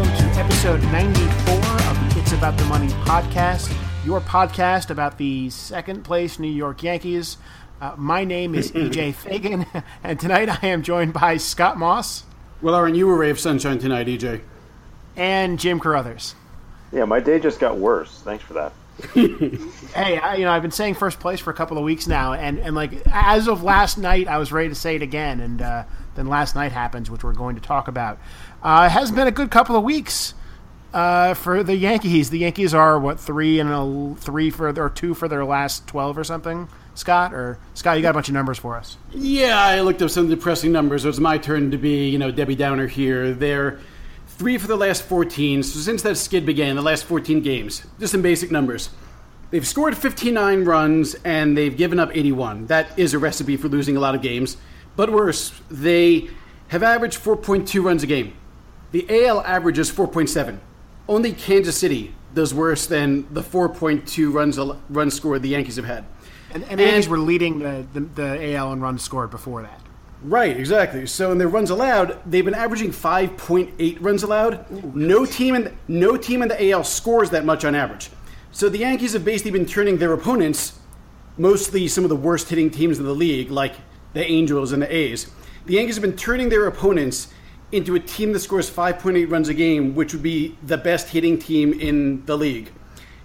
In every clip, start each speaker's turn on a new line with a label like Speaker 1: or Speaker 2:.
Speaker 1: welcome to episode 94 of the It's About the Money podcast, your podcast about the second place New York Yankees. Uh, my name is EJ Fagan, and tonight I am joined by Scott Moss.
Speaker 2: Well, aren't you a ray of sunshine tonight, EJ?
Speaker 1: And Jim Carruthers.
Speaker 3: Yeah, my day just got worse. Thanks for that.
Speaker 1: hey, I, you know, I've been saying first place for a couple of weeks now, and, and like as of last night, I was ready to say it again, and uh, then last night happens, which we're going to talk about. Uh, it has been a good couple of weeks uh, for the Yankees. The Yankees are what three and a three for or two for their last twelve or something. Scott or Scott, you got a bunch of numbers for us.
Speaker 2: Yeah, I looked up some depressing numbers. It was my turn to be, you know, Debbie Downer here. They're three for the last 14. So since that skid began, the last 14 games, just some basic numbers. They've scored 59 runs and they've given up 81. That is a recipe for losing a lot of games. But worse, they have averaged 4.2 runs a game. The AL average is 4.7. Only Kansas City does worse than the 4.2 runs run score the Yankees have had.
Speaker 1: And, and the Yankees were leading the, the, the AL in runs scored before that.
Speaker 2: Right, exactly. So in their runs allowed, they've been averaging 5.8 runs allowed. Ooh, no team in no team in the AL scores that much on average. So the Yankees have basically been turning their opponents, mostly some of the worst hitting teams in the league, like the Angels and the A's. The Yankees have been turning their opponents into a team that scores 5.8 runs a game, which would be the best hitting team in the league.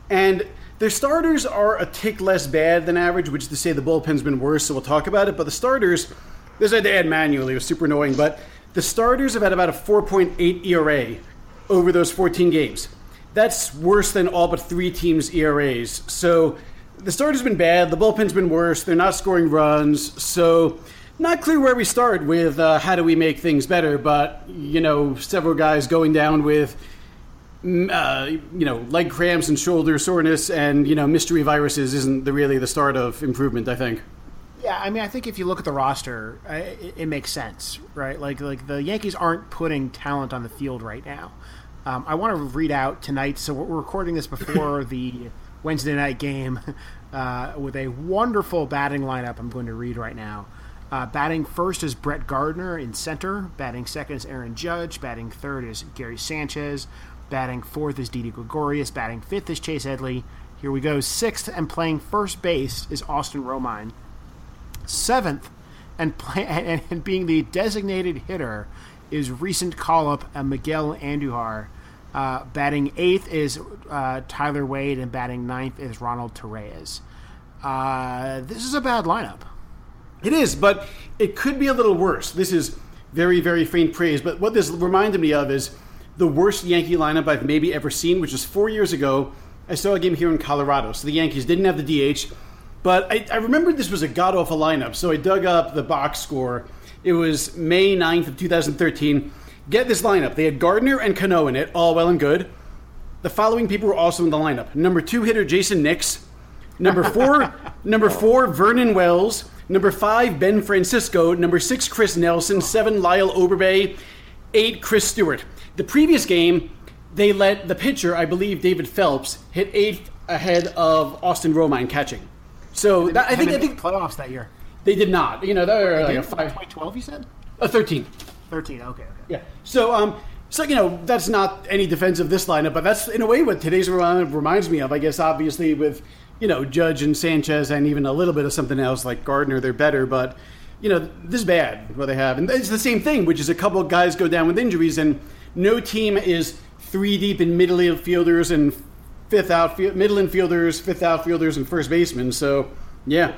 Speaker 2: And their starters are a tick less bad than average, which is to say the bullpen's been worse, so we'll talk about it. But the starters, this I had to add manually, it was super annoying, but the starters have had about a 4.8 ERA over those 14 games. That's worse than all but three teams' ERAs. So the starter's been bad, the bullpen's been worse, they're not scoring runs, so not clear where we start with uh, how do we make things better, but, you know, several guys going down with Mm, uh, you know, leg cramps and shoulder soreness and you know mystery viruses isn't the, really the start of improvement. I think.
Speaker 1: Yeah, I mean, I think if you look at the roster, it, it, makes sense, right? Like, like the Yankees aren't putting talent on the field right now. Um, I want to read out tonight. So we're recording this before the Wednesday night game uh, with a wonderful batting lineup. I'm going to read right now. Uh, batting first is Brett Gardner in center. Batting second is Aaron Judge. Batting third is Gary Sanchez. Batting fourth is Didi Gregorius. Batting fifth is Chase Headley. Here we go. Sixth and playing first base is Austin Romine. Seventh and, play, and, being the designated hitter is recent call up uh, Miguel Andujar. Uh, batting eighth is uh, Tyler Wade, and batting ninth is Ronald Torreyes. Uh, this is a bad lineup.
Speaker 2: It is, but it could be a little worse. This is very, very faint praise. But what this reminded me of is the worst Yankee lineup I've maybe ever seen, which was four years ago. I saw a game here in Colorado. So the Yankees didn't have the DH, but I, I this was a god awful lineup. So I dug up the box score. It was May 9th of 2013. Get this lineup. They had Gardner and Cano in it, all well and good. The following people were also in the lineup. Number two hitter Jayson Nix. Number four, number four Vernon Wells. Number five Ben Francisco. Number six Chris Nelson. Seven Lyle Overbay. Eight Chris Stewart. The previous game, they let the pitcher, I believe David Phelps, hit eighth ahead of Austin Romine catching. So that, I think I think
Speaker 1: playoffs that year.
Speaker 2: They did not. You know, they were like a five.
Speaker 1: 2012, you said.
Speaker 2: A thirteen.
Speaker 1: Thirteen. Okay. Okay.
Speaker 2: Yeah. So um. So you know that's not any defense of this lineup, but that's in a way what today's lineup reminds me of. I guess obviously with you know Judge and Sanchez and even a little bit of something else like Gardner, they're better. But you know this is bad what they have, and it's the same thing, which is a couple of guys go down with injuries, and no team is three deep in middle infielders and fifth outfield, middle infielders, fifth outfielders, and first baseman. So, yeah.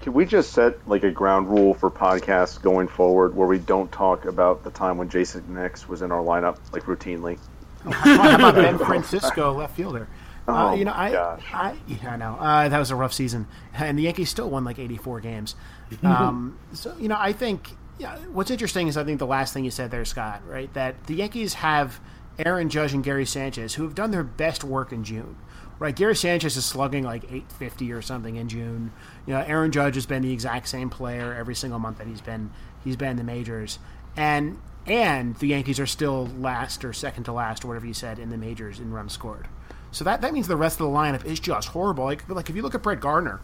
Speaker 3: Can we just set like a ground rule for podcasts going forward where we don't talk about the time when Jayson Nix was in our lineup like routinely?
Speaker 1: How about Ben Francisco, left fielder?
Speaker 3: Uh,
Speaker 1: oh, you know, I. I, yeah, I know uh, that was a rough season, and the Yankees still won like 84 games. Um, so, you know, I think yeah, what's interesting is I think the last thing you said there, Scott, right? That the Yankees have Aaron Judge and Gary Sanchez who have done their best work in June. Right, Gary Sanchez is slugging like 850 or something in June. You know, Aaron Judge has been the exact same player every single month that he's been he's been in the majors, and and the Yankees are still last or second to last or whatever you said in the majors in runs scored. So that, that means the rest of the lineup is just horrible. Like like if you look at Brett Gardner,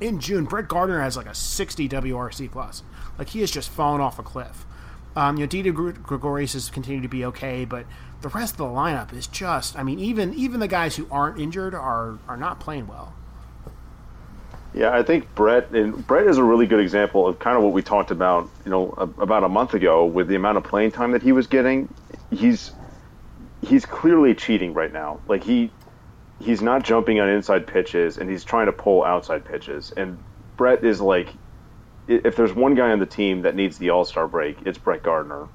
Speaker 1: in June, Brett Gardner has like a 60 WRC plus. Like he has just fallen off a cliff. Um, you know, Didi Gregorius has continued to be okay, but the rest of the lineup is just. I mean, even even the guys who aren't injured are are not playing well.
Speaker 3: Yeah, I think Brett and Brett is a really good example of kind of what we talked about, you know, about a month ago with the amount of playing time that he was getting. He's he's clearly cheating right now. Like he he's not jumping on inside pitches and he's trying to pull outside pitches. And Brett is like if there's one guy on the team that needs the All Star break, it's Brett Gardner.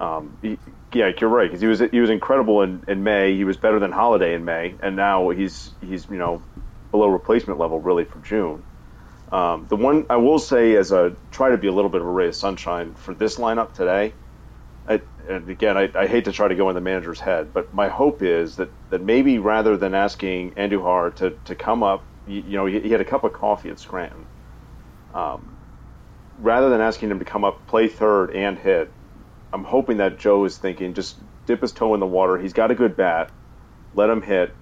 Speaker 3: Um, he, yeah, you're right because he was he was incredible in, in May. He was better than Holliday in May, and now he's he's you know below replacement level really for June. Um, the one I will say as a try to be a little bit of a ray of sunshine for this lineup today. I, and again, I, I, hate to try to go in the manager's head, but my hope is that, that maybe rather than asking Andujar to, to come up, you, you know, he, he, had a cup of coffee at Scranton. Um, rather than asking him to come up, play third, and hit, I'm hoping that Joe is thinking just dip his toe in the water. He's got a good bat, let him hit,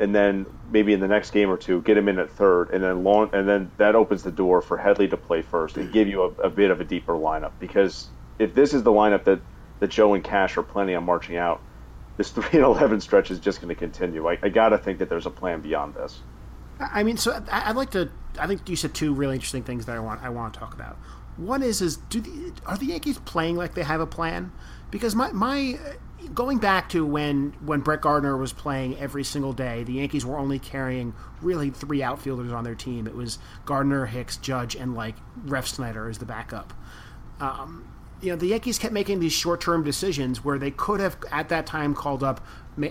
Speaker 3: and then maybe in the next game or two, get him in at third, and then long, and then that opens the door for Headley to play first and give you a, a bit of a deeper lineup. Because if this is the lineup that, that Joe and Cash are planning on marching out, this three and eleven stretch is just going to continue. I, I got to think that there's a plan beyond this.
Speaker 1: I mean, so I'd like to. I think you said two really interesting things that I want. I want to talk about. One is is do the, are the Yankees playing like they have a plan? Because my my going back to when when Brett Gardner was playing every single day, the Yankees were only carrying really three outfielders on their team. It was Gardner, Hicks, Judge, and like Refsnyder as the backup. Um, you know, the Yankees kept making these short term decisions where they could have at that time called up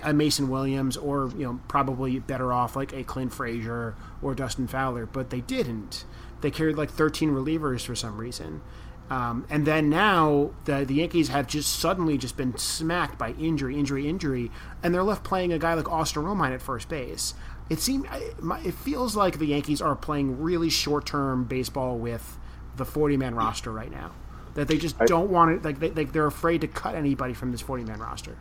Speaker 1: a Mason Williams or you know probably better off like a Clint Frazier or Dustin Fowler, but they didn't. They carried like 13 relievers for some reason. Um, and then now the the Yankees have just suddenly just been smacked by injury, injury, injury, and they're left playing a guy like Austin Romine at first base. It seems it feels like the Yankees are playing really short term baseball with the 40 man roster right now. That they just I, don't want it. Like they, they they're afraid to cut anybody from this 40 man roster.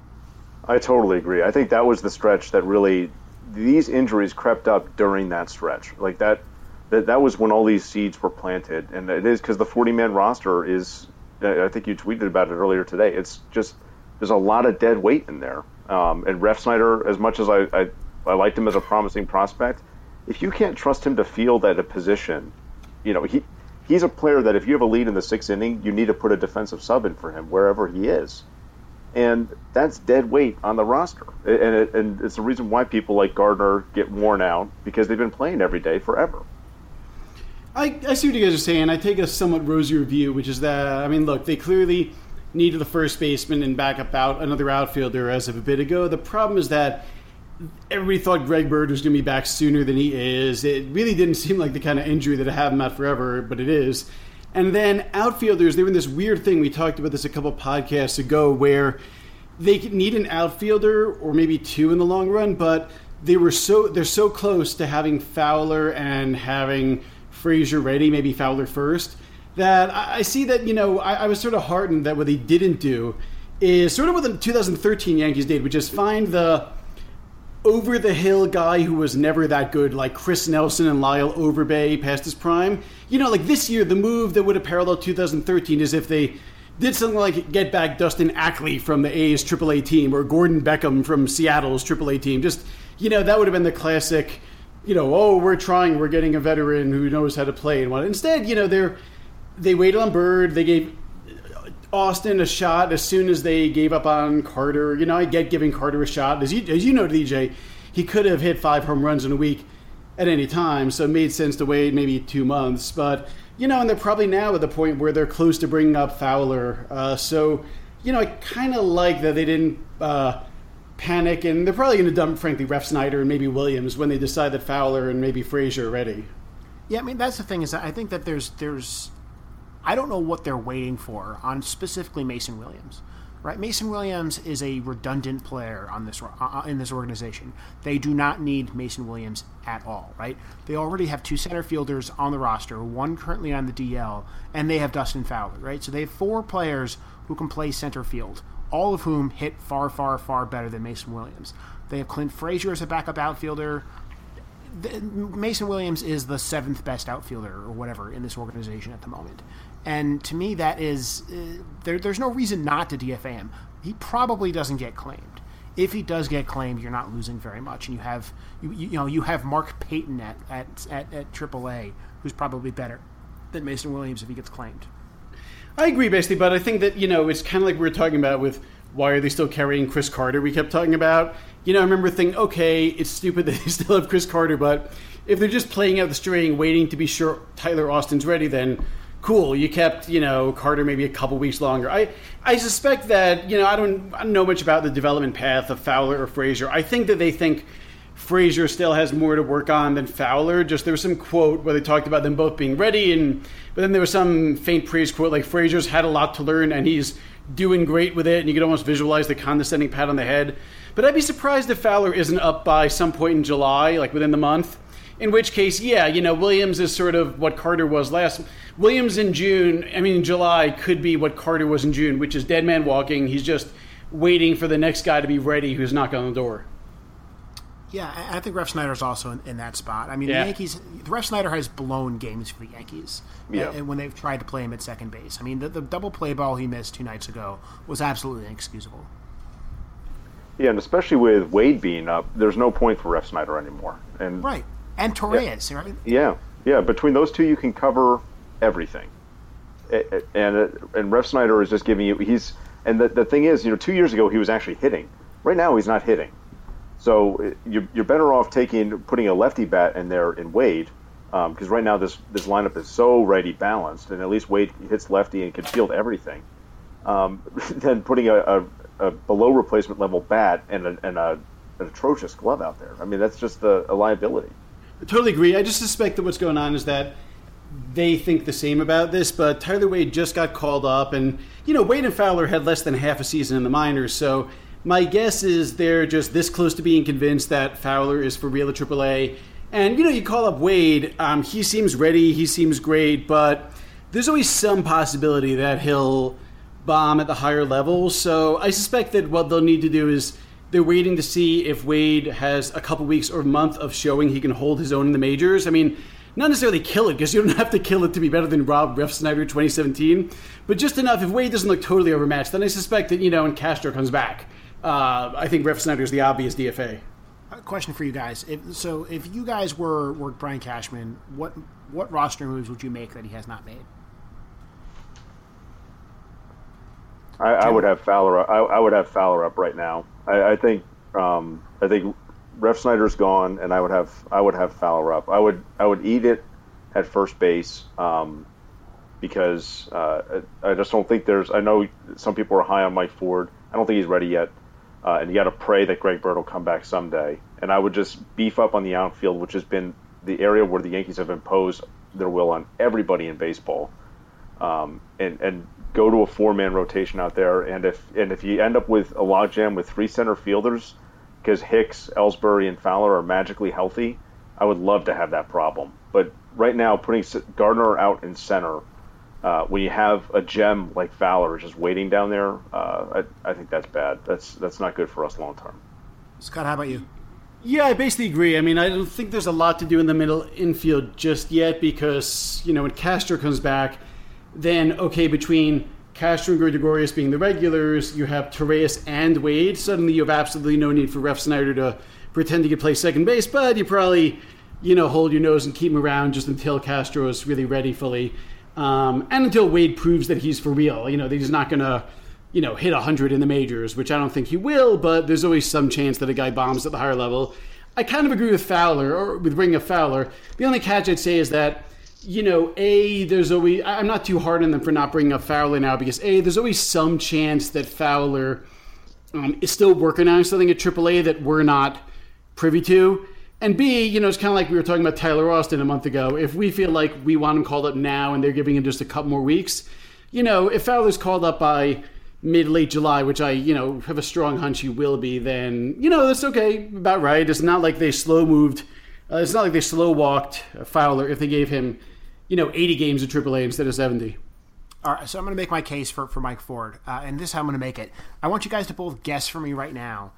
Speaker 3: I totally agree. I think that was the stretch that really these injuries crept up during that stretch. Like that that that was when all these seeds were planted, and it is because the 40 man roster is. I think you tweeted about it earlier today. It's just there's a lot of dead weight in there. Um, and Refsnyder, as much as I, I I liked him as a promising prospect, if you can't trust him to field at a position, you know he he's a player that if you have a lead in the sixth inning, you need to put a defensive sub in for him wherever he is and that's dead weight on the roster. And, it, and it's the reason why people like Gardner get worn out because they've been playing every day forever.
Speaker 2: I, I see what you guys are saying. I take a somewhat rosier view, which is that, I mean, look, they clearly needed the first baseman and backup out another outfielder as of a bit ago. The problem is that everybody thought Greg Bird was going to be back sooner than he is. It really didn't seem like the kind of injury that I have him out forever, but it is. And then outfielders, they were in this weird thing. We talked about this a couple podcasts ago where they need an outfielder or maybe two in the long run, but they were so they're so close to having Fowler and having Frazier ready, maybe Fowler first, that I, see that, you know, I, I was sort of heartened that what they didn't do is sort of what the 2013 Yankees did, which is find the over the hill guy who was never that good, like Chris Nelson and Lyle Overbay past his prime. You know, like this year, the move that would have paralleled 2013 is if they did something like get back Dustin Ackley from the A's AAA team or Gordon Beckham from Seattle's AAA team. Just, you know, that would have been the classic, you know, oh, we're trying, we're getting a veteran who knows how to play and what. Instead, you know, they're they waited on Bird. They gave Austin a shot as soon as they gave up on Carter. You know, I get giving Carter a shot. As you, as you know, EJ, he could have hit five home runs in a week at any time, so it made sense to wait maybe two months. But, you know, and they're probably now at the point where they're close to bringing up Fowler. Uh, so, you know, I kind of like that they didn't uh, panic, and they're probably going to dump, frankly, Refsnyder and maybe Williams when they decide that Fowler and maybe Frazier are ready.
Speaker 1: Yeah, I mean that's the thing is I think that there's there's I don't know what they're waiting for on specifically Mason Williams. Right, Mason Williams is a redundant player on this uh, uh, in this organization. They do not need Mason Williams at all. Right, they already have two center fielders on the roster, one currently on the DL, and they have Dustin Fowler. Right, so they have four players who can play center field, all of whom hit far, far, far better than Mason Williams. They have Clint Frazier as a backup outfielder. Mason Williams is the seventh best outfielder or whatever in this organization at the moment And to me, that is uh, there, there's no reason not to DFA him. He probably doesn't get claimed. If he does get claimed, you're not losing very much, and you have you, you know you have Mark Payton at at at, at AAA, who's probably better than Mason Williams if he gets claimed.
Speaker 2: I agree, basically, but I think that you know it's kind of like we were talking about with why are they still carrying Chris Carter? We kept talking about. You know, I remember thinking, okay, it's stupid that they still have Chris Carter, but if they're just playing out the string, waiting to be sure Tyler Austin's ready, then cool. You kept, you know, Carter maybe a couple weeks longer. I, I suspect that, you know, I don't, I don't know much about the development path of Fowler or Frazier. I think that they think Frazier still has more to work on than Fowler. Just there was some quote where they talked about them both being ready, and but then there was some faint praise quote like Frazier's had a lot to learn and he's doing great with it, and you could almost visualize the condescending pat on the head. But I'd be surprised if Fowler isn't up by some point in July, like within the month. In which case, yeah, you know, Williams is sort of what Carter was last. Williams in June, I mean, in July, could be what Carter was in June, which is dead man walking. He's just waiting for the next guy to be ready who's knocking on the door.
Speaker 1: Yeah, I think Refsnyder's also in, in that spot. I mean, yeah. the Yankees, Refsnyder has blown games for the Yankees. Yeah. And when they've tried to play him at second base. I mean, the, the double play ball he missed two nights ago was absolutely inexcusable.
Speaker 3: Yeah, and especially with Wade being up, there's no point for Refsnyder anymore. And
Speaker 1: right, and Torreyes, yeah, right?
Speaker 3: Yeah, yeah. Between those two, you can cover everything. And and Refsnyder is just giving you he's and the the thing is, you know, two years ago he was actually hitting. Right now, he's not hitting. So you're, you're better off taking putting a lefty bat in there in Wade because um, right now this this lineup is so righty balanced, and at least Wade hits lefty and can field everything. Um, than putting a, a, a, below replacement level bat and, a, and a, an atrocious glove out there. I mean, that's just a, a liability.
Speaker 2: Totally agree. I just suspect that what's going on is that they think the same about this, but Tyler Wade just got called up, and you know Wade and Fowler had less than half a season in the minors, so my guess is they're just this close to being convinced that Fowler is for real at AAA. And you know, you call up Wade, um, he seems ready, he seems great, but there's always some possibility that he'll bomb at the higher level. So I suspect that what they'll need to do is they're waiting to see if Wade has a couple weeks or a month of showing he can hold his own in the majors. I mean, not necessarily kill it because you don't have to kill it to be better than Rob Refsnyder 2017, but just enough. If Wade doesn't look totally overmatched, then I suspect that you know, when Castro comes back, uh, I think Refsnyder is the obvious DFA.
Speaker 1: A question for you guys. If, so, if you guys were were Brian Cashman, what what roster moves would you make that he has not made?
Speaker 3: I, I would have Fowler. I, I, would have Fowler up right now. I, I think um, I think Refsnyder's gone, and I would have I would have Fowler up. I would I would eat it at first base um, because uh, I just don't think there's. I know some people are high on Mike Ford. I don't think he's ready yet. Uh, and you got to pray that Greg Bird will come back someday. And I would just beef up on the outfield, which has been the area where the Yankees have imposed their will on everybody in baseball, um, and and go to a four man rotation out there. And if and if you end up with a logjam with three center fielders, because Hicks, Ellsbury, and Fowler are magically healthy, I would love to have that problem. But right now, putting Gardner out in center uh, when you have a gem like Fowler just waiting down there, uh, I, I, think that's bad. That's that's not good for us long term.
Speaker 1: Scott, how about you?
Speaker 2: Yeah, I basically agree. I mean, I don't think there's a lot to do in the middle infield just yet because you know when Castro comes back, then okay between Castro and Gregorius being the regulars, you have Torreyes and Wade. Suddenly, you have absolutely no need for Refsnyder to pretend he could play second base, but you probably you know hold your nose and keep him around just until Castro is really ready fully. Um, and until Wade proves that he's for real, you know, that he's not going to, you know, hit 100 in the majors, which I don't think he will, but there's always some chance that a guy bombs at the higher level. I kind of agree with Fowler, or with Ring of Fowler. The only catch I'd say is that, you know, A, there's always, I'm not too hard on them for not bringing up Fowler now because, A, there's always some chance that Fowler um, is still working on something at AAA that we're not privy to. And B, you know, it's kind of like we were talking about Tyler Austin a month ago. If we feel like we want him called up now and they're giving him just a couple more weeks, you know, if Fowler's called up by mid late July, which I, you know, have a strong hunch he will be, then, you know, that's okay, about right. It's not like they slow moved, uh, it's not like they slow walked Fowler if they gave him, you know, 80 games at AAA instead of 70.
Speaker 1: All right, so I'm going to make my case for, for Mike Ford, uh, and this is how I'm going to make it. I want you guys to both guess for me right now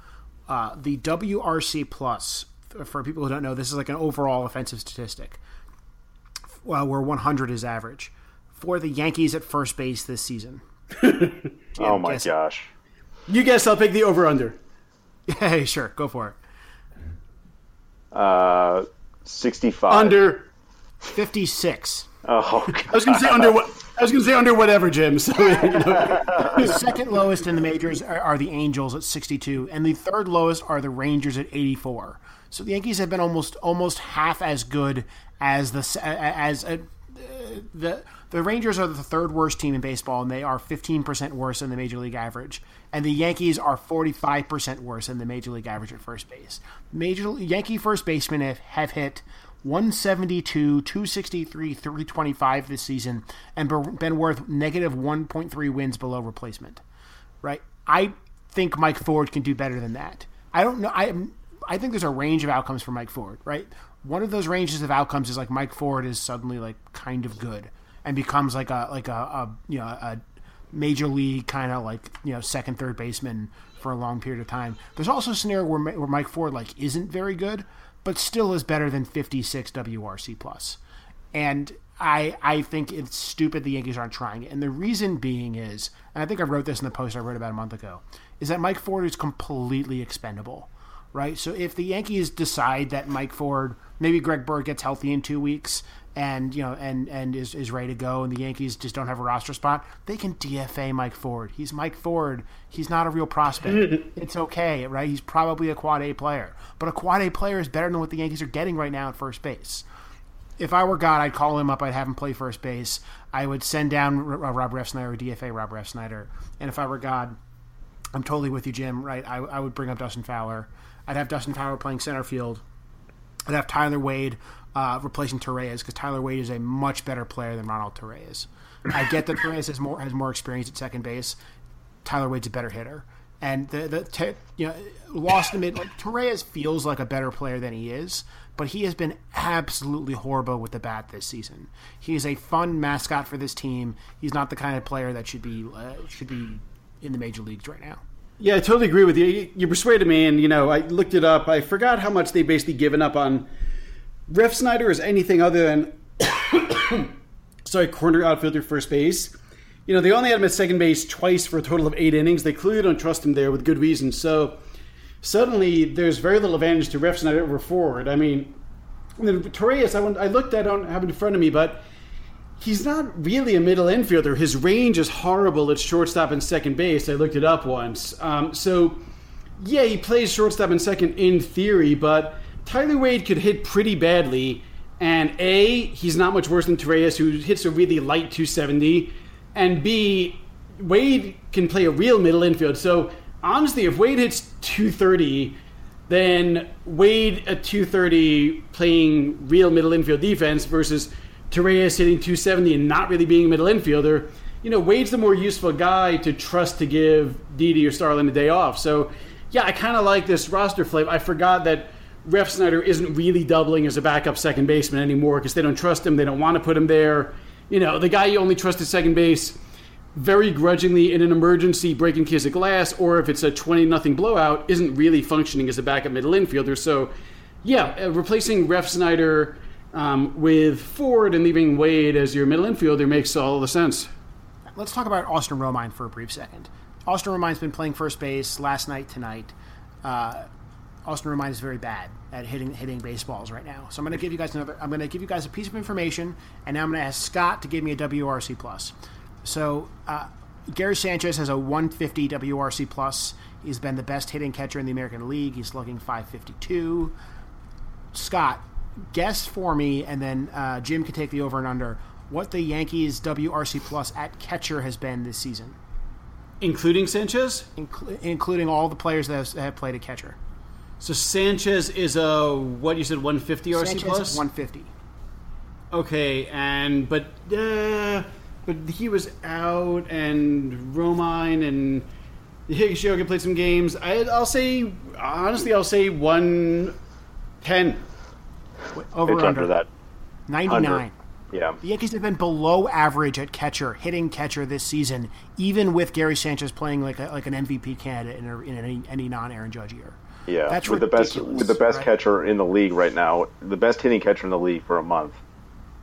Speaker 1: uh, the WRC plus for people who don't know, this is like an overall offensive statistic. Well, where 100 is average for the Yankees at first base this season.
Speaker 3: oh my
Speaker 1: guess-
Speaker 3: gosh.
Speaker 2: You guess I'll pick the over under.
Speaker 1: Hey, sure, go for it.
Speaker 3: Uh, 65.
Speaker 2: Under.
Speaker 1: 56.
Speaker 3: Oh,
Speaker 2: I was going to say under what? I was going to say under whatever, Jim. So you know,
Speaker 1: The second lowest in the majors are, are the Angels at 62, and the third lowest are the Rangers at 84. So the Yankees have been almost almost half as good as the as uh, the the Rangers are the third worst team in baseball, and they are 15% worse than the major league average. And the Yankees are 45% worse than the major league average at first base. Major Yankee first basemen have, have hit 172, 263, 325 this season, and been worth negative 1.3 wins below replacement. Right? I think Mike Ford can do better than that. I don't know. I I think there's a range of outcomes for Mike Ford. Right? One of those ranges of outcomes is like Mike Ford is suddenly like kind of good and becomes like a like a, a you know a major league kind of like you know second third baseman for a long period of time. There's also a scenario where, where Mike Ford like isn't very good, but still is better than 56 WRC plus. And I I think it's stupid the Yankees aren't trying it. And the reason being is, and I think I wrote this in the post I wrote about a month ago, is that Mike Ford is completely expendable. Right? So if the Yankees decide that Mike Ford, maybe Greg Bird gets healthy in two weeks and you know and and is, is ready to go and the Yankees just don't have a roster spot, they can DFA Mike Ford. He's Mike Ford. He's not a real prospect. it's okay, right? He's probably a quad A player. But a quad A player is better than what the Yankees are getting right now at first base if I were God, I'd call him up. I'd have him play first base. I would send down R- Rob Refsnyder or DFA Rob Refsnyder. And if I were God, I'm totally with you, Jim. Right? I, I would bring up Dustin Fowler. I'd have Dustin Fowler playing center field. I'd have Tyler Wade uh, replacing Torreyes because Tyler Wade is a much better player than Ronald Torreyes. I get that Torreyes has more has more experience at second base. Tyler Wade's a better hitter, and the the te- you know lost in mid. Like, Torreyes feels like a better player than he is, but he has been absolutely horrible with the bat this season. He is a fun mascot for this team. He's not the kind of player that should be uh, should be in the major leagues right now.
Speaker 2: Yeah, I totally agree with. You- You persuaded me, and you know, I looked it up. I forgot how much they basically given up on Refsnyder is anything other than sorry, corner outfielder, first base. You know, they only had him at second base twice for a total of eight innings. They clearly don't trust him there with good reason. So suddenly, there's very little advantage to Refsnyder over Ford. I mean, Torreyes, I, went, I looked at, I don't have it in front of me, but he's not really a middle infielder. His range is horrible at shortstop and second base. I looked it up once. Um, so, yeah, he plays shortstop and second in theory, but Tyler Wade could hit pretty badly. And A, he's not much worse than Torreyes, who hits a really light 270. And B, Wade can play a real middle infield. So, honestly, if Wade hits 230, then Wade at 230 playing real middle infield defense versus Torreyes hitting 270 and not really being a middle infielder, you know, Wade's the more useful guy to trust to give Didi or Starlin a day off. So, yeah, I kind of like this roster flip. I forgot that Refsnyder isn't really doubling as a backup second baseman anymore because they don't trust him. They don't want to put him there. You know, the guy you only trust at second base very grudgingly in an emergency breaking case of glass, or if it's a 20 nothing blowout, isn't really functioning as a backup middle infielder. So, yeah, uh, replacing Refsnyder um, with Ford and leaving Wade as your middle infielder makes all the sense.
Speaker 1: Let's talk about Austin Romine for a brief second. Austin Romine's been playing first base last night, tonight. Uh, Austin Romine is very bad at hitting hitting baseballs right now. So I'm going to give you guys another. I'm going to give you guys a piece of information, and now I'm going to ask Scott to give me a WRC plus. So uh, Gary Sanchez has a 150 WRC plus. He's been the best hitting catcher in the American League. He's slugging 552. Scott, guess for me, and then uh, Jim can take the over and under. What the Yankees WRC plus at catcher has been this season,
Speaker 2: Including Sanchez?
Speaker 1: inclu- including all the players that have, that have played a catcher.
Speaker 2: So Sanchez is a, what you said, 150 RC
Speaker 1: Sanchez 150.
Speaker 2: Okay, and, but, uh, but he was out, and Romine and Higashioka played some games. I, I'll say, honestly, I'll say 110.
Speaker 1: Over
Speaker 3: It's under
Speaker 1: under
Speaker 3: that.
Speaker 1: 99.
Speaker 3: Under. Yeah.
Speaker 1: The Yankees have been below average at catcher, hitting catcher this season, even with Gary Sanchez playing like a, like an MVP candidate in, a, in any, any non Aaron Judge year.
Speaker 3: Yeah,
Speaker 1: That's
Speaker 3: with the best with the best
Speaker 1: right?
Speaker 3: catcher in the league right now, the best hitting catcher in the league for a month.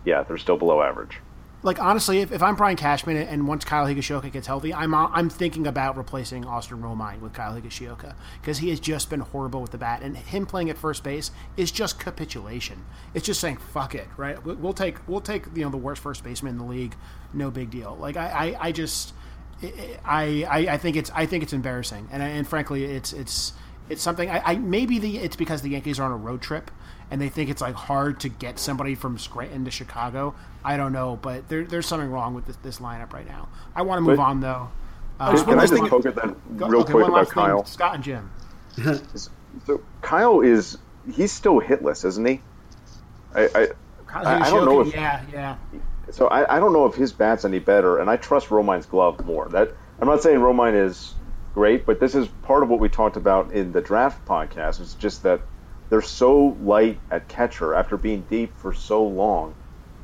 Speaker 3: Yeah, they're still below average.
Speaker 1: like honestly, if, if I'm Brian Cashman and once Kyle Higashioka gets healthy, I'm I'm thinking about replacing Austin Romine with Kyle Higashioka because he has just been horrible with the bat, and him playing at first base is just capitulation. It's just saying fuck it, right? We'll take we'll take you know the worst first baseman in the league, no big deal. Like I I, I just I, I I think it's I think it's embarrassing, and and frankly, it's it's it's something I, I maybe the it's because the Yankees are on a road trip and they think it's like hard to get somebody from Scranton to Chicago. I don't know, but there, there's something wrong with this, this, lineup right now. I want to move but, on though.
Speaker 3: Uh, can I just poke at that real okay, quick about Kyle?
Speaker 1: Thing, Scott and Jim.
Speaker 3: so Kyle is he's still hitless, isn't he? I I,
Speaker 1: I, I don't know if yeah yeah.
Speaker 3: So I, I don't know if his bat's any better, and I trust Romine's glove more. That I'm not saying Romine is great, but this is part of what we talked about in the draft podcast. It's just that they're so light at catcher after being deep for so long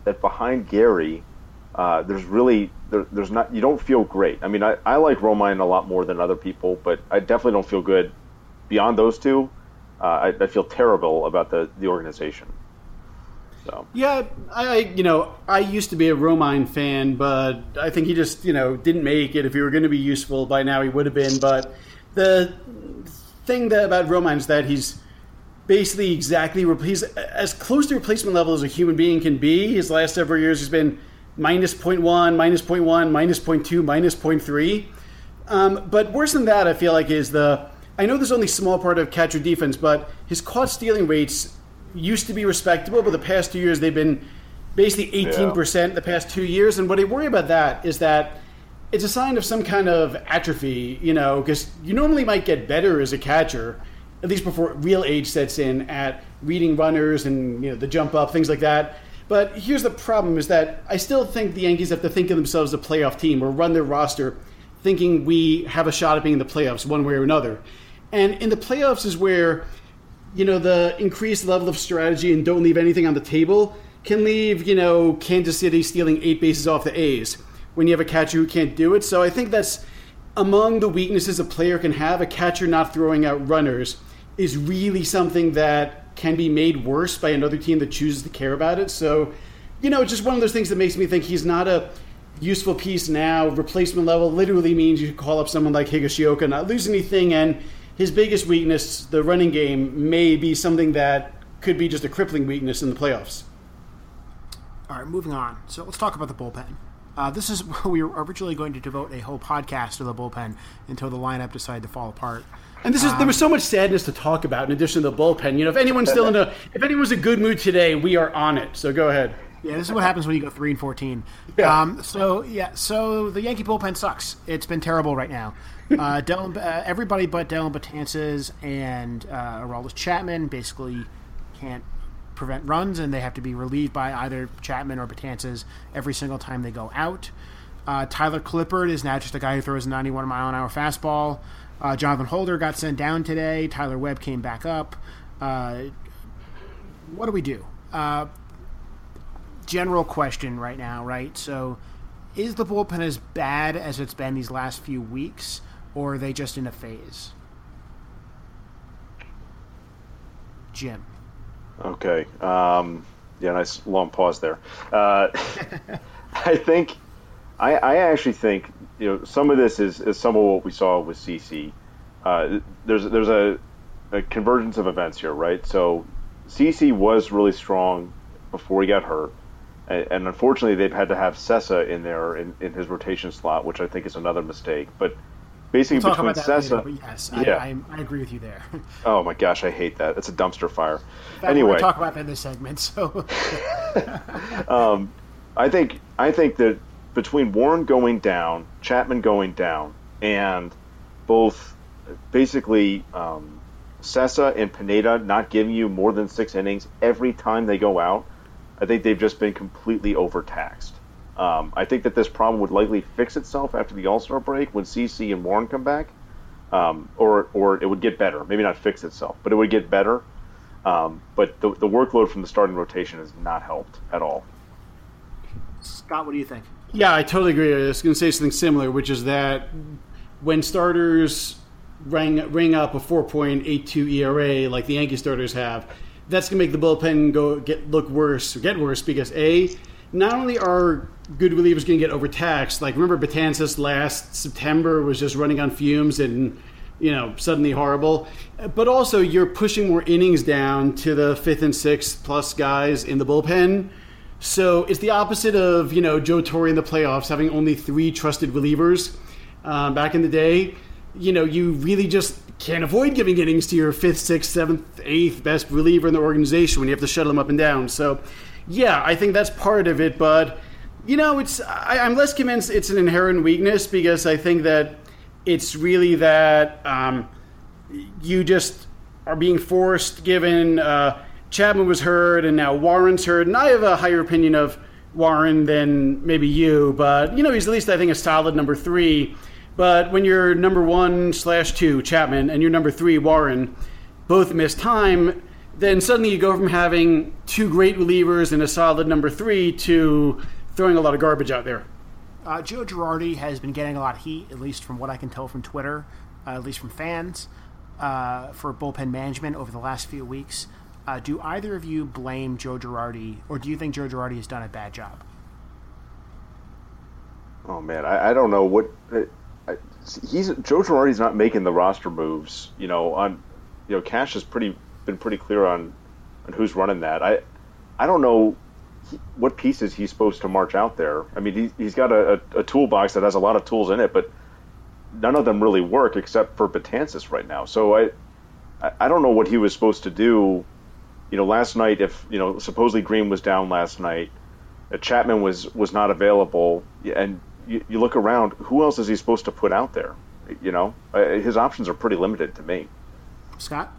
Speaker 3: that behind Gary, uh, there's really there, there's not you don't feel great. I mean, I, I like Romine a lot more than other people, but I definitely don't feel good beyond those two. Uh, I, I feel terrible about the the organization. So.
Speaker 2: Yeah, I you know I used to be a Romine fan, but I think he just you know didn't make it. If he were going to be useful by now, he would have been. But the thing that about Romine is that he's basically exactly he's as close to replacement level as a human being can be. His last several years he's been minus minus 0.1, minus 0.1, minus 0.2, minus 0.3. Um, but worse than that, I feel like is the I know there's only a small part of catcher defense, but his caught stealing rates used to be respectable, but the past two years they've been basically 18% yeah. the past two years. And what I worry about that is that it's a sign of some kind of atrophy, you know, because you normally might get better as a catcher, at least before real age sets in, at reading runners and, you know, the jump up, things like that. But here's the problem is that I still think the Yankees have to think of themselves as a playoff team or run their roster thinking we have a shot at being in the playoffs one way or another. And in the playoffs is where you know, the increased level of strategy and don't leave anything on the table can leave, you know, Kansas City stealing eight bases off the A's when you have a catcher who can't do it. So I think that's among the weaknesses a player can have. A catcher not throwing out runners is really something that can be made worse by another team that chooses to care about it. So, you know, just one of those things that makes me think he's not a useful piece now. Replacement level literally means you call up someone like Higashioka, not lose anything, and his biggest weakness, the running game, may be something that could be just a crippling weakness in the playoffs.
Speaker 1: All right, moving on. So let's talk about the bullpen. Uh, this is we were originally going to devote a whole podcast to the bullpen until the lineup decided to fall apart.
Speaker 2: And this is um, there was so much sadness to talk about in addition to the bullpen. You know, if anyone's still in a if anyone's in a good mood today, we are on it. So go ahead.
Speaker 1: Yeah, this is what happens when you go three and fourteen. Yeah. Um, so yeah, so the Yankee bullpen sucks. It's been terrible right now. Uh, Dellin, uh, everybody but Dellin Betances and uh, Aroldis Chapman basically can't prevent runs, and they have to be relieved by either Chapman or Betances every single time they go out. Uh, Tyler Clippard is now just a guy who throws a 91 mile an hour fastball. Uh, Jonathan Holder got sent down today. Tyler Webb came back up. Uh, what do we do? General question right now, right? So, is the bullpen as bad as it's been these last few weeks? or are they just in a phase? Jim.
Speaker 3: Okay. Um, yeah, nice long pause there. Uh, I think, I, I, actually think, you know, some of this is, is some of what we saw with CC. Uh, there's there's a, a convergence of events here, right? So CC was really strong before he got hurt. And, and unfortunately, they've had to have Cessa in there in, in his rotation slot, which I think is another mistake. But basically we'll between.
Speaker 1: Later, yes, yeah. I, I, I, agree with you there.
Speaker 3: oh my gosh, I hate that. It's a dumpster fire.
Speaker 1: Fact,
Speaker 3: anyway,
Speaker 1: we'll talk about that in this segment. So,
Speaker 3: um, I think I think that between Warren going down, Chapman going down, and both basically um, Cessa and Pineda not giving you more than six innings every time they go out, I think they've just been completely overtaxed. Um, I think that this problem would likely fix itself after the All Star break when CC and Warren come back, um, or or it would get better. Maybe not fix itself, but it would get better. Um, but the, the workload from the starting rotation has not helped at all.
Speaker 1: Scott, what do you think?
Speaker 2: Yeah, I totally agree. I was going to say something similar, which is that when starters ring ring up a 4.82 ERA like the Yankee starters have, that's going to make the bullpen go get look worse, or get worse because a not only are good relievers going to get overtaxed, like remember Betances last September was just running on fumes and you know suddenly horrible, but also you're pushing more innings down to the fifth and sixth plus guys in the bullpen. So it's the opposite of you know Joe Torre in the playoffs having only three trusted relievers um, back in the day. You know you really just can't avoid giving innings to your fifth, sixth, seventh, eighth best reliever in the organization when you have to shuttle them up and down. So yeah, I think that's part of it, but you know, it's I, am less convinced it's an inherent weakness because I think that it's really that um, you just are being forced, given uh, Chapman was hurt and now Warren's hurt, and I have a higher opinion of Warren than maybe you, but you know, he's at least I think a solid number three. But when you're number one slash two Chapman and you're number three Warren, both miss time then suddenly you go from having two great relievers and a solid number three to throwing a lot of garbage out there.
Speaker 1: Uh, Joe Girardi has been getting a lot of heat, at least from what I can tell from Twitter, uh, at least from fans, uh, for bullpen management over the last few weeks. Uh, do either of you blame Joe Girardi, or do you think Joe Girardi has done a bad job?
Speaker 3: Oh man, I, I don't know what uh, I, he's. Joe Girardi's not making the roster moves. You know, on you know, Cash has pretty been pretty clear on on who's running that. I I don't know what pieces he's supposed to march out there. I mean, he, he's got a, a, a, toolbox that has a lot of tools in it, but none of them really work except for Betances right now. So I I don't know what he was supposed to do. You know, last night, if you know, supposedly Green was down last night, uh, Chapman was was not available, and you, you look around, who else is he supposed to put out there? You know, uh, his options are pretty limited to me.
Speaker 1: Scott.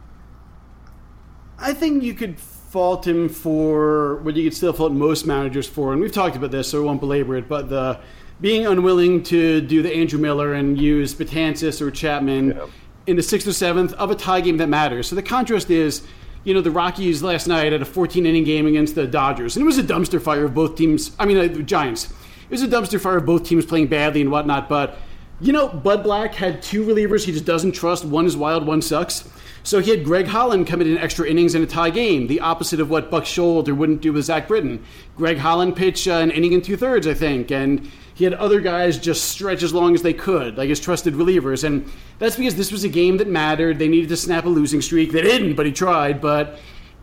Speaker 2: I think you could fault him for what you could still fault most managers for, and we've talked about this, so I won't belabor it. But the being unwilling to do the Andrew Miller and use Betances or Chapman yeah. in the sixth or seventh of a tie game that matters. So the contrast is, you know, the Rockies last night had a 14 inning game against the Dodgers, and it was a dumpster fire of both teams. I mean, uh, the Giants. It was a dumpster fire of both teams playing badly and whatnot. But you know, Bud Black had two relievers he just doesn't trust. One is wild, one sucks. So he had Greg Holland come in in extra innings in a tie game, the opposite of what Buck Showalter wouldn't do with Zach Britton. Greg Holland pitched uh, an inning and two thirds, I think, and he had other guys just stretch as long as they could, like his trusted relievers. And that's because this was a game that mattered. They needed to snap a losing streak. They didn't, but he tried. But,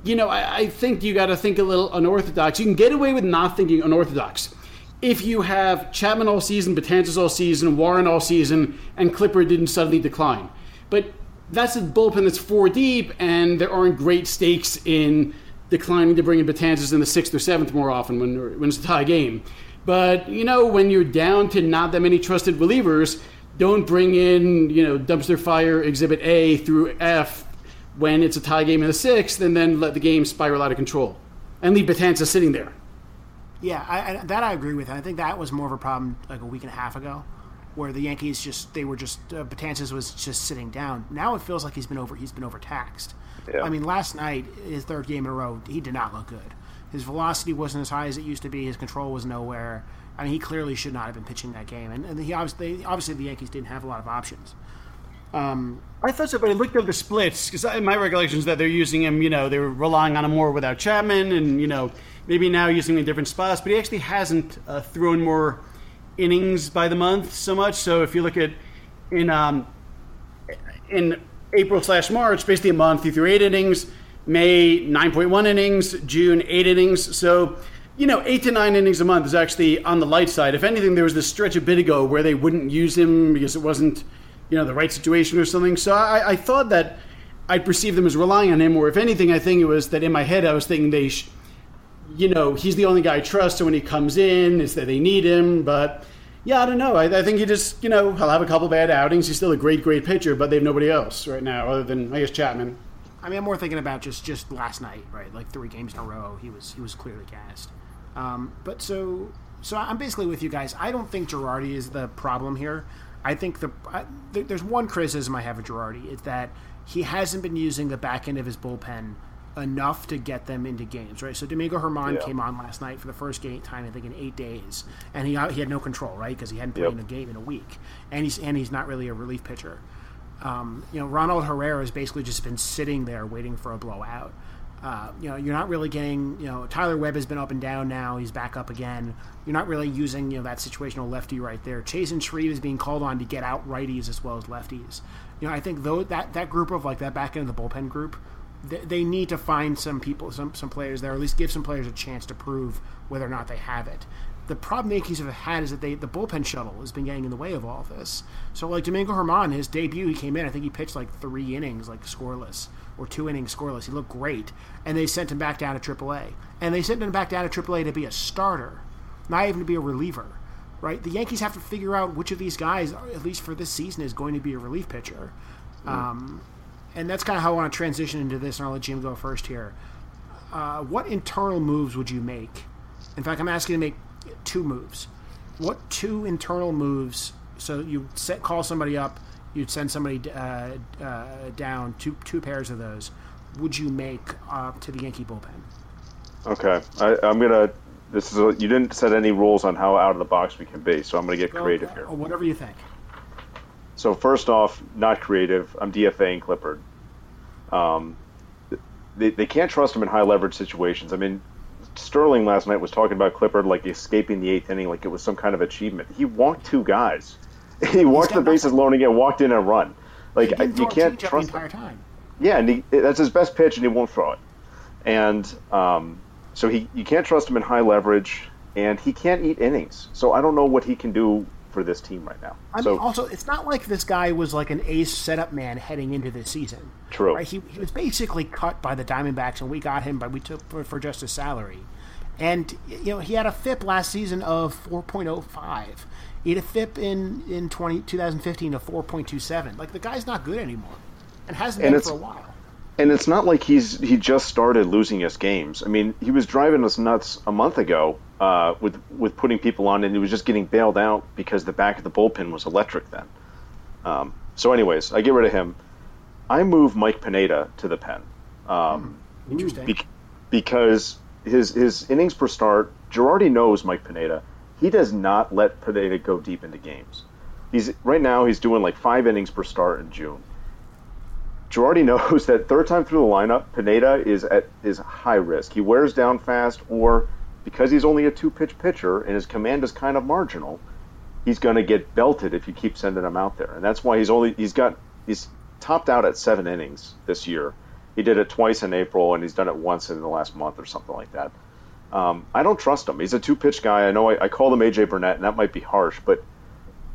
Speaker 2: you know, I, I think you got to think a little unorthodox. You can get away with not thinking unorthodox if you have Chapman all season, Betances all season, Warren all season, and Clippard didn't suddenly decline. But that's a bullpen that's four deep, and there aren't great stakes in declining to bring in Betances in the sixth or seventh more often when, when it's a tie game. But, you know, when you're down to not that many trusted relievers, don't bring in, you know, dumpster fire exhibit A through F when it's a tie game in the sixth, and then let the game spiral out of control. And leave Betances sitting there.
Speaker 1: Yeah, I, I, that I agree with. And I think that was more of a problem like a week and a half ago where the Yankees just they were just uh, Betances was just sitting down. Now it feels like he's been over he's been overtaxed. Yeah. I mean, last night his third game in a row, he did not look good. His velocity wasn't as high as it used to be. His control was nowhere. I mean, he clearly should not have been pitching that game, and, and he obviously obviously the Yankees didn't have a lot of options.
Speaker 2: Um, I thought so, but I looked at the splits because my recollection is that they're using him. You know, they were relying on him more without Chapman, and you know, maybe now using in different spots. But he actually hasn't uh, thrown more innings by the month so much. So if you look at in um, in April slash March, basically a month, he threw eight innings. May nine point one innings. June eight innings. So you know, eight to nine innings a month is actually on the light side. If anything, there was this stretch a bit ago where they wouldn't use him because it wasn't, you know, the right situation or something. So I, I thought that I perceived them as relying on him, or if anything, I think it was that in my head I was thinking they sh- you know, he's the only guy I trust. So when he comes in, it's that they need him. But yeah, I don't know. I, I, think he just, you know, he'll have a couple bad outings. He's still a great, great pitcher, but they have nobody else right now other than I guess Chapman.
Speaker 1: I mean, I'm more thinking about just just last night, right? Like three games in a row, he was he was clearly cast. Um, but so so I'm basically with you guys. I don't think Girardi is the problem here. I think the I, there's one criticism I have of Girardi is that he hasn't been using the back end of his bullpen enough to get them into games, right? So Domingo German yeah. came on last night for the first game time, I think, in eight days, and he he had no control, right? Because he hadn't played yep. in a game in a week, and he's and he's not really a relief pitcher. Um, you know, Ronald Herrera has basically just been sitting there waiting for a blowout. Uh, you know, you're not really getting. You know, Tyler Webb has been up and down now. He's back up again. You're not really using you know that situational lefty right there. Chasen Shreve is being called on to get out righties as well as lefties. You know, I think though that that group of like that back end of the bullpen group, they, they need to find some people, some some players there, or at least give some players a chance to prove whether or not they have it the problem the Yankees have had is that they the bullpen shuttle has been getting in the way of all of this. So like Domingo Germán, his debut, he came in. I think he pitched like three innings, like scoreless or two innings scoreless. He looked great, and they sent him back down to AAA. And they sent him back down to AAA to be a starter, not even to be a reliever. Right? The Yankees have to figure out which of these guys, at least for this season, is going to be a relief pitcher. Mm. Um, and that's kind of how I want to transition into this. And I'll let Jim go first here. Uh, what internal moves would you make? In fact, I'm asking to make two moves. What two internal moves? So you set call somebody up, you'd send somebody uh, uh, down. Two two pairs of those. Would you make uh, to the Yankee bullpen?
Speaker 3: Okay, I, am gonna. This is a, you didn't set any rules on how out of the box we can be, so I'm gonna get creative here.
Speaker 1: Whatever you think.
Speaker 3: So first off, not creative. I'm DFAing Clippard. Um, they, they can't trust him in high leverage situations. I mean, Sterling last night was talking about Clippard like escaping the eighth inning like it was some kind of achievement. He walked two guys. He walked the bases loading and walked in and run. Like you can't trust
Speaker 1: the entire time.
Speaker 3: Yeah, and he, that's his best pitch, and he won't throw it. And um, so he you can't trust him in high leverage, and he can't eat innings. So I don't know what he can do for this team right now.
Speaker 1: I
Speaker 3: so,
Speaker 1: mean, also, it's not like this guy was like an ace setup man heading into this season.
Speaker 3: True.
Speaker 1: Right? He, he was basically cut by the Diamondbacks, and we got him, but we took for, for just his salary. And you know, he had a FIP last season of 4.05. He had a FIP in in 20, 2015 of 4.27. Like the guy's not good anymore, and hasn't and been for a while.
Speaker 3: And it's not like he's he just started losing us games. I mean, he was driving us nuts a month ago uh, with with putting people on, and he was just getting bailed out because the back of the bullpen was electric then. Um, so, anyways, I get rid of him. I move Mike Pineda to the pen. Um,
Speaker 1: hmm. Interesting. Be-
Speaker 3: because his his innings per start, Girardi knows Mike Pineda. He does not let Pineda go deep into games. He's right now he's doing like five innings per start in June. Girardi knows that third time through the lineup, Pineda is at is high risk. He wears down fast, or because he's only a two pitch pitcher and his command is kind of marginal, he's going to get belted if you keep sending him out there. And that's why he's only he's got he's topped out at seven innings this year. He did it twice in April, and he's done it once in the last month or something like that. Um, I don't trust him. He's a two pitch guy. I know I, I call him AJ Burnett, and that might be harsh, but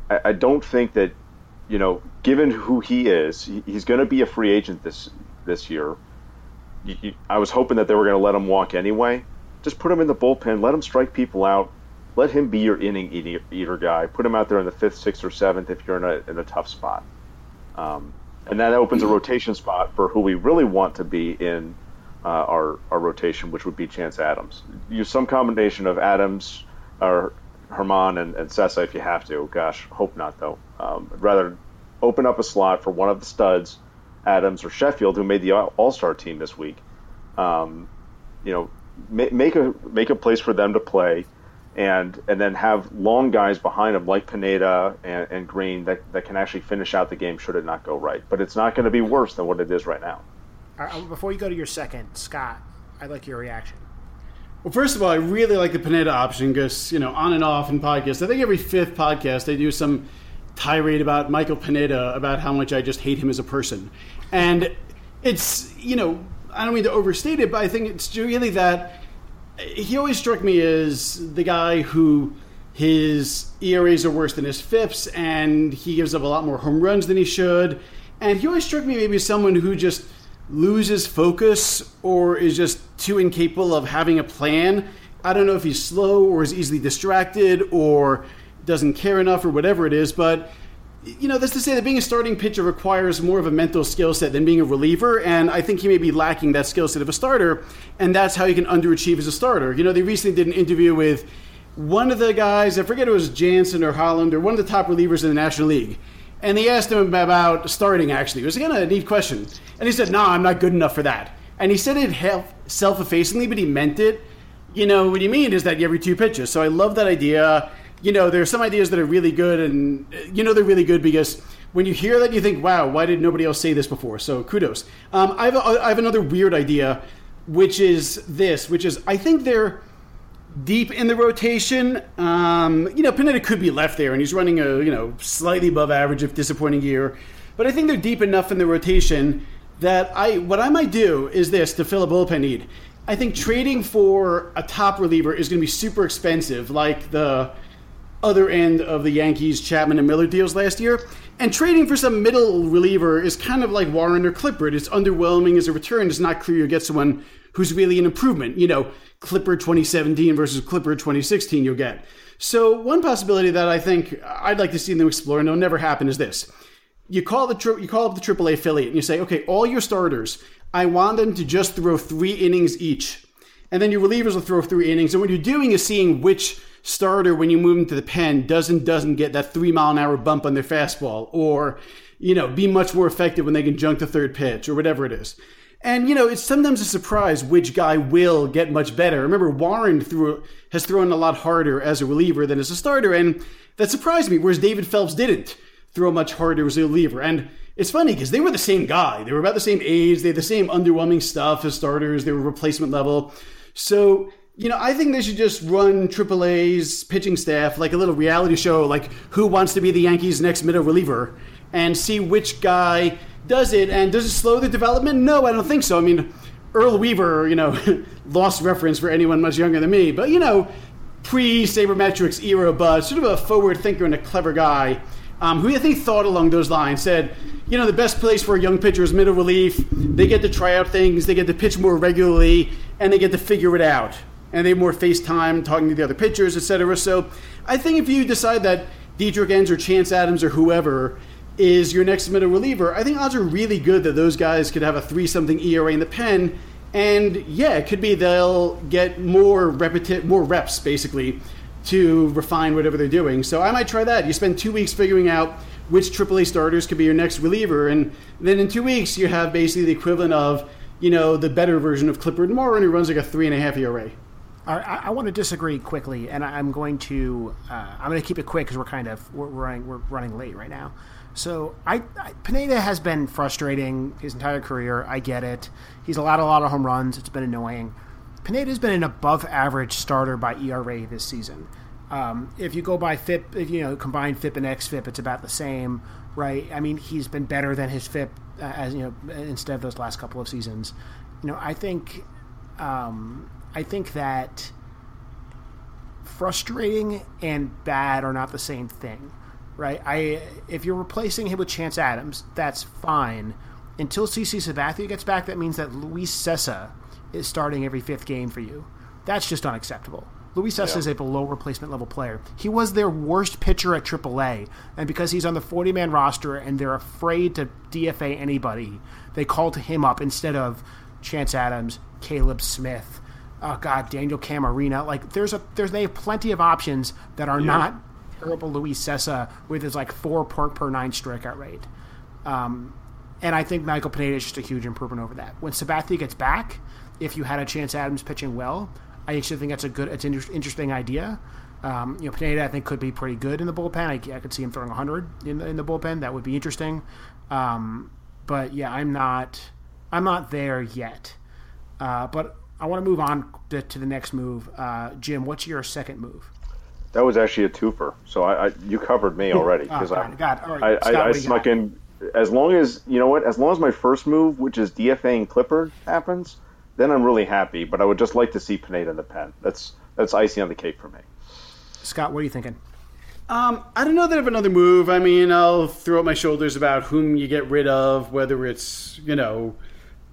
Speaker 3: I, I don't think that you know, given who he is, he, he's going to be a free agent this this year. I was hoping that they were going to let him walk anyway. Just put him in the bullpen, let him strike people out, let him be your inning eater, guy. Put him out there in the fifth, sixth, or seventh if you're in a in a tough spot. Um, and that opens a rotation spot for who we really want to be in uh, our our rotation, which would be Chance Adams. Use some combination of Adams or Germán and, and Cessa if you have to. Gosh, hope not though. Um, I'd rather open up a slot for one of the studs, Adams or Sheffield, who made the All Star team this week. Um, you know, make a make a place for them to play, and and then have long guys behind them like Pineda and, and Green that, that can actually finish out the game should it not go right. But it's not going to be worse than what it is right now.
Speaker 1: Uh, before you go to your second, Scott, I'd like your reaction.
Speaker 2: Well, first of all, I really like the Pineda option because, you know, on and off in podcasts, I think every fifth podcast they do some tirade about Michael Pineda about how much I just hate him as a person. And it's, you know, I don't mean to overstate it, but I think it's really that he always struck me as the guy who his ERAs are worse than his FIPS and he gives up a lot more home runs than he should. And he always struck me maybe as someone who just loses focus or is just too incapable of having a plan. I don't know if he's slow or is easily distracted or doesn't care enough or whatever it is, but you know, that's to say that being a starting pitcher requires more of a mental skill set than being a reliever, and I think he may be lacking that skill set of a starter, and that's how he can underachieve as a starter. You know, they recently did an interview with one of the guys, I forget it was Jansen or Holland, or one of the top relievers in the National League, and they asked him about starting, actually. It was, again, a neat question. And he said, No, nah, I'm not good enough for that. And he said it self effacingly, but he meant it. You know, what he mean is that every two pitches. So I love that idea. You know, there are some ideas that are really good, and you know they're really good because when you hear that, you think, wow, why did nobody else say this before? So kudos. Um, I, have a, I have another weird idea. which is this, which is I think they're deep in the rotation. Um, you know, Pineda could be left there, and he's running a you know slightly above average if disappointing year. But I think they're deep enough in the rotation that I what I might do is this to fill a bullpen need. I think trading for a top reliever is going to be super expensive, like the other end of the Yankees Chapman and Miller deals last year. And trading for some middle reliever is kind of like Warren or Clippard. It's underwhelming as a return. It's not clear you get someone who's really an improvement. You know, Clippard 2017 versus Clippard 2016 you'll get. So one possibility that I think I'd like to see them explore, and it'll never happen, is this. You call the you call up the AAA affiliate and you say, okay, all your starters, I want them to just throw three innings each, and then your relievers will throw three innings. And what you're doing is seeing which starter when you move into the pen doesn't doesn't get that three mile an hour bump on their fastball or you know be much more effective when they can junk the third pitch or whatever it is. And you know it's sometimes a surprise which guy will get much better. Remember warren threw has thrown a lot harder as a reliever than as a starter. And that surprised me whereas david phelps didn't throw much harder as a reliever. And it's funny because they were the same guy. They were about the same age. They had the same underwhelming stuff as starters. They were replacement level so you know, I think they should just run AAA's pitching staff like a little reality show, like who wants to be the Yankees' next middle reliever, and see which guy does it. And does it slow the development? No, I don't think so. I mean, Earl Weaver, you know, lost reference for anyone much younger than me, but you know, pre sabermetrics era, but sort of a forward thinker and a clever guy. Um, who I think thought along those lines said, you know, the best place for a young pitcher is middle relief. They get to try out things, they get to pitch more regularly, and they get to figure it out and they have more FaceTime talking to the other pitchers, etc. So I think if you decide that Dietrich Enns or Chance Adams or whoever is your next middle reliever, I think odds are really good that those guys could have a three something ERA in the pen. And yeah, it could be they'll get more repeti- more reps basically to refine whatever they're doing. So I might try that. You spend two weeks figuring out which AAA starters could be your next reliever, and then in two weeks you have basically the equivalent of you know the better version of Clippard Moore, who runs like a three and a half ERA.
Speaker 1: I, I want to disagree quickly, and I'm going to uh, I'm going to keep it quick because we're kind of we're running we're running late right now. So I, I, Pineda has been frustrating his entire career. I get it. He's allowed a lot of home runs. It's been annoying. Pineda's been an above average starter by ERA this season. Um, if you go by FIP, if you know combined FIP and xFIP, it's about the same, right? I mean, he's been better than his FIP uh, as you know instead of those last couple of seasons. You know, I think um, I think that frustrating and bad are not the same thing, right? I if you're replacing him with Chance Adams, that's fine. Until CC Sabathia gets back, that means that Luis Cessa is starting every fifth game for you. That's just unacceptable. Luis Cessa yeah. is a below replacement level player. He was their worst pitcher at AAA, and because he's on the 40 man roster and they're afraid to DFA anybody, they called him up instead of Chance Adams, Caleb Smith, oh god, Daniel Camarena. Like there's a there's they have plenty of options that are yeah. not terrible Luis Cessa with his like four per, per nine strikeout rate. Um, and I think Michael Pineda is just a huge improvement over that. When Sabathia gets back, if you had a chance Adams pitching well, I actually think that's a good, it's an interesting idea. Um, you know, Pineda I think could be pretty good in the bullpen. I, I could see him throwing 100 in the, in the bullpen. That would be interesting. Um, but yeah, I'm not, I'm not there yet. Uh, but I want to move on to, to the next move. Uh, Jim, what's your second move?
Speaker 3: That was actually a twofer. So I, I you covered me already because oh, I, God. I, I, I snuck in. As long as you know what, as long as my first move, which is DFA and Clippard, happens, then I'm really happy. But I would just like to see Pineda in the pen. That's that's icing on the cake for me.
Speaker 1: Scott, what are you thinking?
Speaker 2: Um, I don't know that I have another move. I mean, I'll throw up my shoulders about whom you get rid of, whether it's you know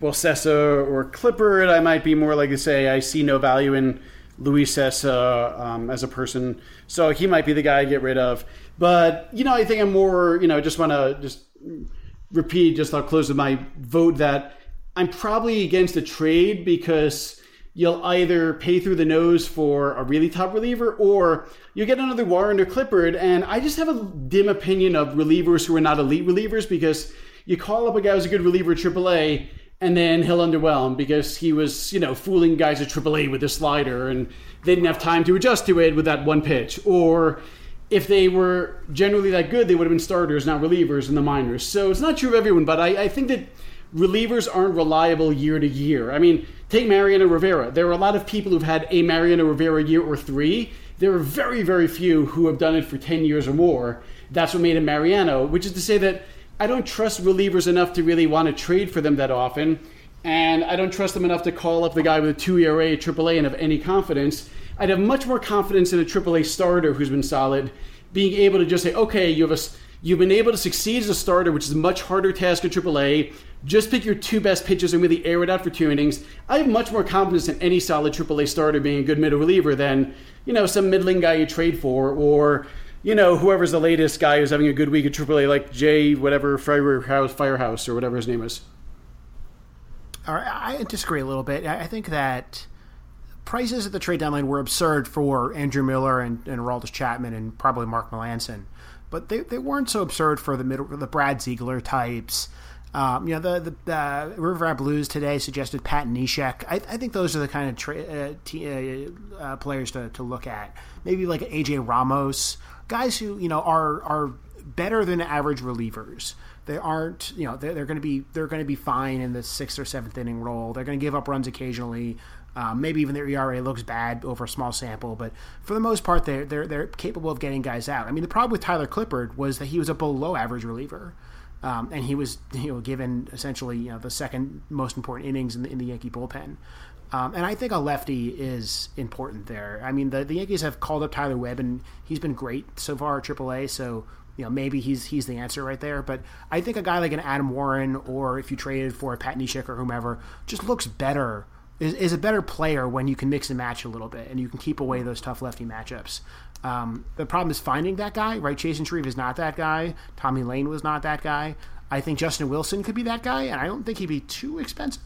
Speaker 2: well, Cessa or Clippard, I might be more like to say I see no value in Luis Cessa um, as a person, so he might be the guy I get rid of. But you know, I think I'm more. You know, just want to just repeat. Just I'll close with my vote that I'm probably against a trade because you'll either pay through the nose for a really top reliever or you get another Warren or Clippard. And I just have a dim opinion of relievers who are not elite relievers because you call up a guy who's a good reliever at AAA and then he'll underwhelm because he was, you know, fooling guys at AAA with the slider, and they didn't have time to adjust to it with that one pitch. Or if they were generally that good, they would have been starters, not relievers in the minors. So it's not true of everyone, but I, I think that relievers aren't reliable year to year. I mean, take Mariano Rivera. There are a lot of people who've had a Mariano Rivera year or three. There are very, very few who have done it for 10 years or more. That's what made him Mariano, which is to say that I don't trust relievers enough to really want to trade for them that often. And I don't trust them enough to call up the guy with a 2 ERA AAA and have any confidence. I'd have much more confidence in a AAA starter who's been solid, being able to just say, okay, you have a, you've been able to succeed as a starter, which is a much harder task at AAA. Just pick your two best pitches and really air it out for two innings. I have much more confidence in any solid AAA starter being a good middle reliever than, you know, some middling guy you trade for or, you know, whoever's the latest guy who's having a good week at AAA, like Jay, whatever, Firehouse, Firehouse or whatever his name is.
Speaker 1: All right, I disagree a little bit. I think that prices at the trade deadline were absurd for Andrew Miller and, and Aroldis Chapman and probably Mark Melancon, but they, they weren't so absurd for the middle the Brad Ziegler types. Um, you know, the the uh, River Blues today suggested Pat Neshek. I, I think those are the kind of tra- uh, t- uh, uh, players to, to look at. Maybe like AJ Ramos, guys who you know are are better than average relievers. They aren't, you know, they're, they're going to be they're going to be fine in the sixth or seventh inning role. They're going to give up runs occasionally. Um, maybe even their ERA looks bad over a small sample, but for the most part, they're, they're they're capable of getting guys out. I mean, the problem with Tyler Clippard was that he was a below average reliever, um, and he was you know given essentially you know the second most important innings in the, in the Yankee bullpen. Um, and I think a lefty is important there. I mean, the, the Yankees have called up Tyler Webb, and he's been great so far at AAA. So you know maybe he's he's the answer right there. But I think a guy like an Adam Warren, or if you traded for a Pat Neshek or whomever, just looks better is, is a better player when you can mix and match a little bit and you can keep away those tough lefty matchups. Um, the problem is finding that guy, right? Chasen Shreve is not that guy. Tommy Layne was not that guy. I think Justin Wilson could be that guy, and I don't think he'd be too expensive.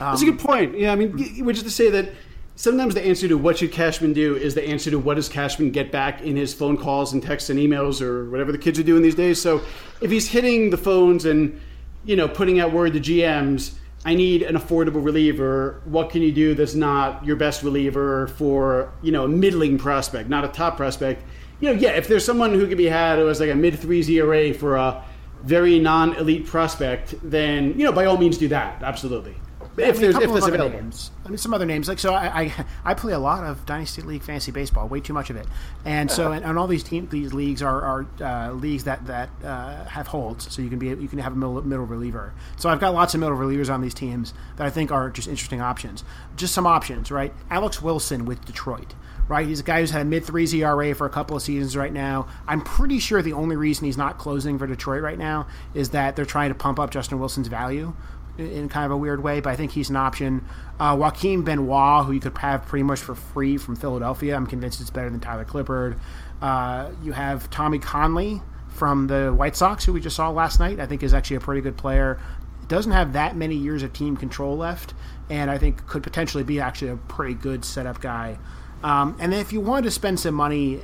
Speaker 2: Um, That's a good point. Yeah, I mean, which is to say that sometimes the answer to what should Cashman do is the answer to what does Cashman get back in his phone calls and texts and emails or whatever the kids are doing these days. So if he's hitting the phones and you know putting out word to GMs I need an affordable reliever. What can you do that's not your best reliever for you know a middling prospect, not a top prospect? You know, yeah, if there's someone who could be had who has like a mid threes ERA for a very non elite prospect, then you know by all means do that. Absolutely
Speaker 1: if I mean, there's if there's available. Names. I mean, some other names like so. I, I, I play a lot of dynasty league fantasy baseball, way too much of it, and so and, and all these team these leagues are, are uh, leagues that that uh, have holds, so you can be you can have a middle, middle reliever. So I've got lots of middle relievers on these teams that I think are just interesting options. Just some options, right? Alex Wilson with Detroit right? He's a guy who's had a mid threes ERA for a couple of seasons right now. I'm pretty sure the only reason he's not closing for Detroit right now is that they're trying to pump up Justin Wilson's value in kind of a weird way, but I think he's an option. Uh, Joaquin Benoit, who you could have pretty much for free from Philadelphia, I'm convinced it's better than Tyler Clippard. Uh, you have Tommy Kahnle from the White Sox, who we just saw last night. I think is actually a pretty good player. Doesn't have that many years of team control left, and I think could potentially be actually a pretty good setup guy. Um, and then if you wanted to spend some money,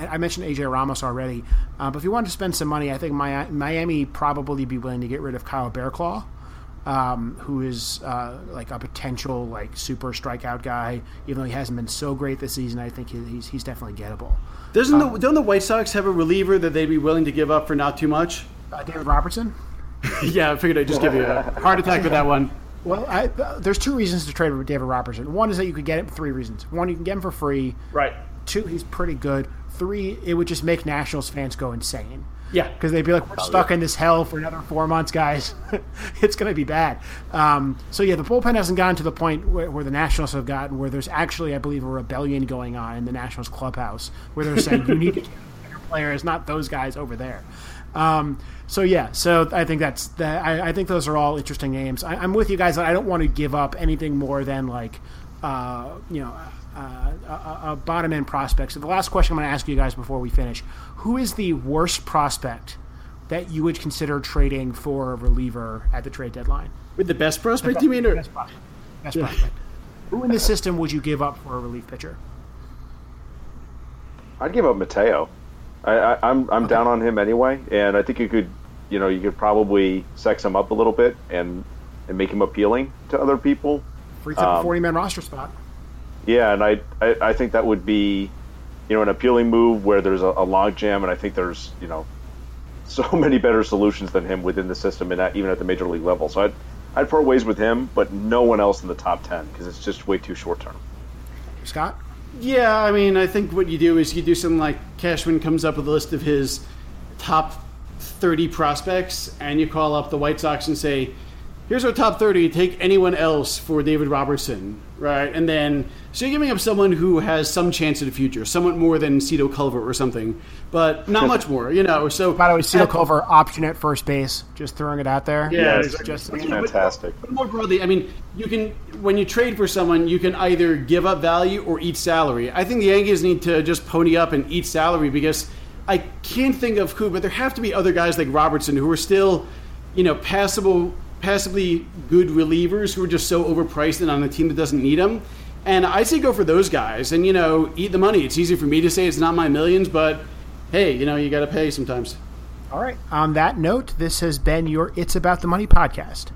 Speaker 1: I mentioned AJ Ramos already, uh, but if you wanted to spend some money, I think Miami probably be willing to get rid of Kyle Barraclough um, who is uh, like a potential like super strikeout guy. Even though he hasn't been so great this season, I think he's he's definitely gettable.
Speaker 2: Doesn't um, the, don't the White Sox have a reliever that they'd be willing to give up for not too much?
Speaker 1: Uh, David Robertson.
Speaker 2: yeah, I figured I'd just give you a heart attack with that one.
Speaker 1: Well, I, uh, there's two reasons to trade with David Robertson. One is that you could get him. Three reasons. One, you can get him for free.
Speaker 2: Right.
Speaker 1: Two, he's pretty good. Three, it would just make Nationals fans go insane.
Speaker 2: Yeah,
Speaker 1: because they'd be like, "We're oh, stuck in this hell for another four months, guys. it's going to be bad." Um, so yeah, the bullpen hasn't gotten to the point where, where, the Nationals have gotten, where there's actually, I believe, a rebellion going on in the Nationals clubhouse, where they're saying, "You need to get better players, not those guys over there." Um, so yeah, so I think that's that. I, I, think those are all interesting names. I, am with you guys. I don't want to give up anything more than like, uh, you know, uh, a, a bottom end prospect. So the last question I'm going to ask you guys before we finish: Who is the worst prospect that you would consider trading for a reliever at the trade deadline?
Speaker 2: With the best prospect, you mean? Or?
Speaker 1: Best prospect. Best prospect. Who in the system would you give up for a relief pitcher?
Speaker 3: I'd give up Mateo. I, am I'm, I'm okay. down on him anyway, and I think you could, you know, you could probably sex him up a little bit and and make him appealing to other people.
Speaker 1: Free up um, a 40 man roster spot.
Speaker 3: Yeah, and I, I, I think that would be, you know, an appealing move where there's a, a log jam, and I think there's, you know, so many better solutions than him within the system and even at the major league level. So I'd I'd part ways with him, but no one else in the top ten because it's just way too short term.
Speaker 1: Scott.
Speaker 2: Yeah, I mean, I think what you do is you do something like Cashman comes up with a list of his top 30 prospects, and you call up the White Sox and say, here's our top 30, take anyone else for David Robertson, right? And then, so you're giving up someone who has some chance in the future, somewhat more than Cito Culver or something, but not much more, you know. So,
Speaker 1: by the way, Cito Culver option at first base, just throwing it out there.
Speaker 2: Yeah,
Speaker 3: yes, just that's fantastic.
Speaker 2: But, but more broadly, I mean, you can when you trade for someone, you can either give up value or eat salary. I think the Yankees need to just pony up and eat salary because I can't think of who, but there have to be other guys like Robertson who are still, you know, passable passively good relievers who are just so overpriced and on a team that doesn't need them. And I say go for those guys and, you know, eat the money. It's easy for me to say it's not my millions, but hey, you know, you got to pay sometimes.
Speaker 1: All right. On that note, this has been your It's About the Money podcast.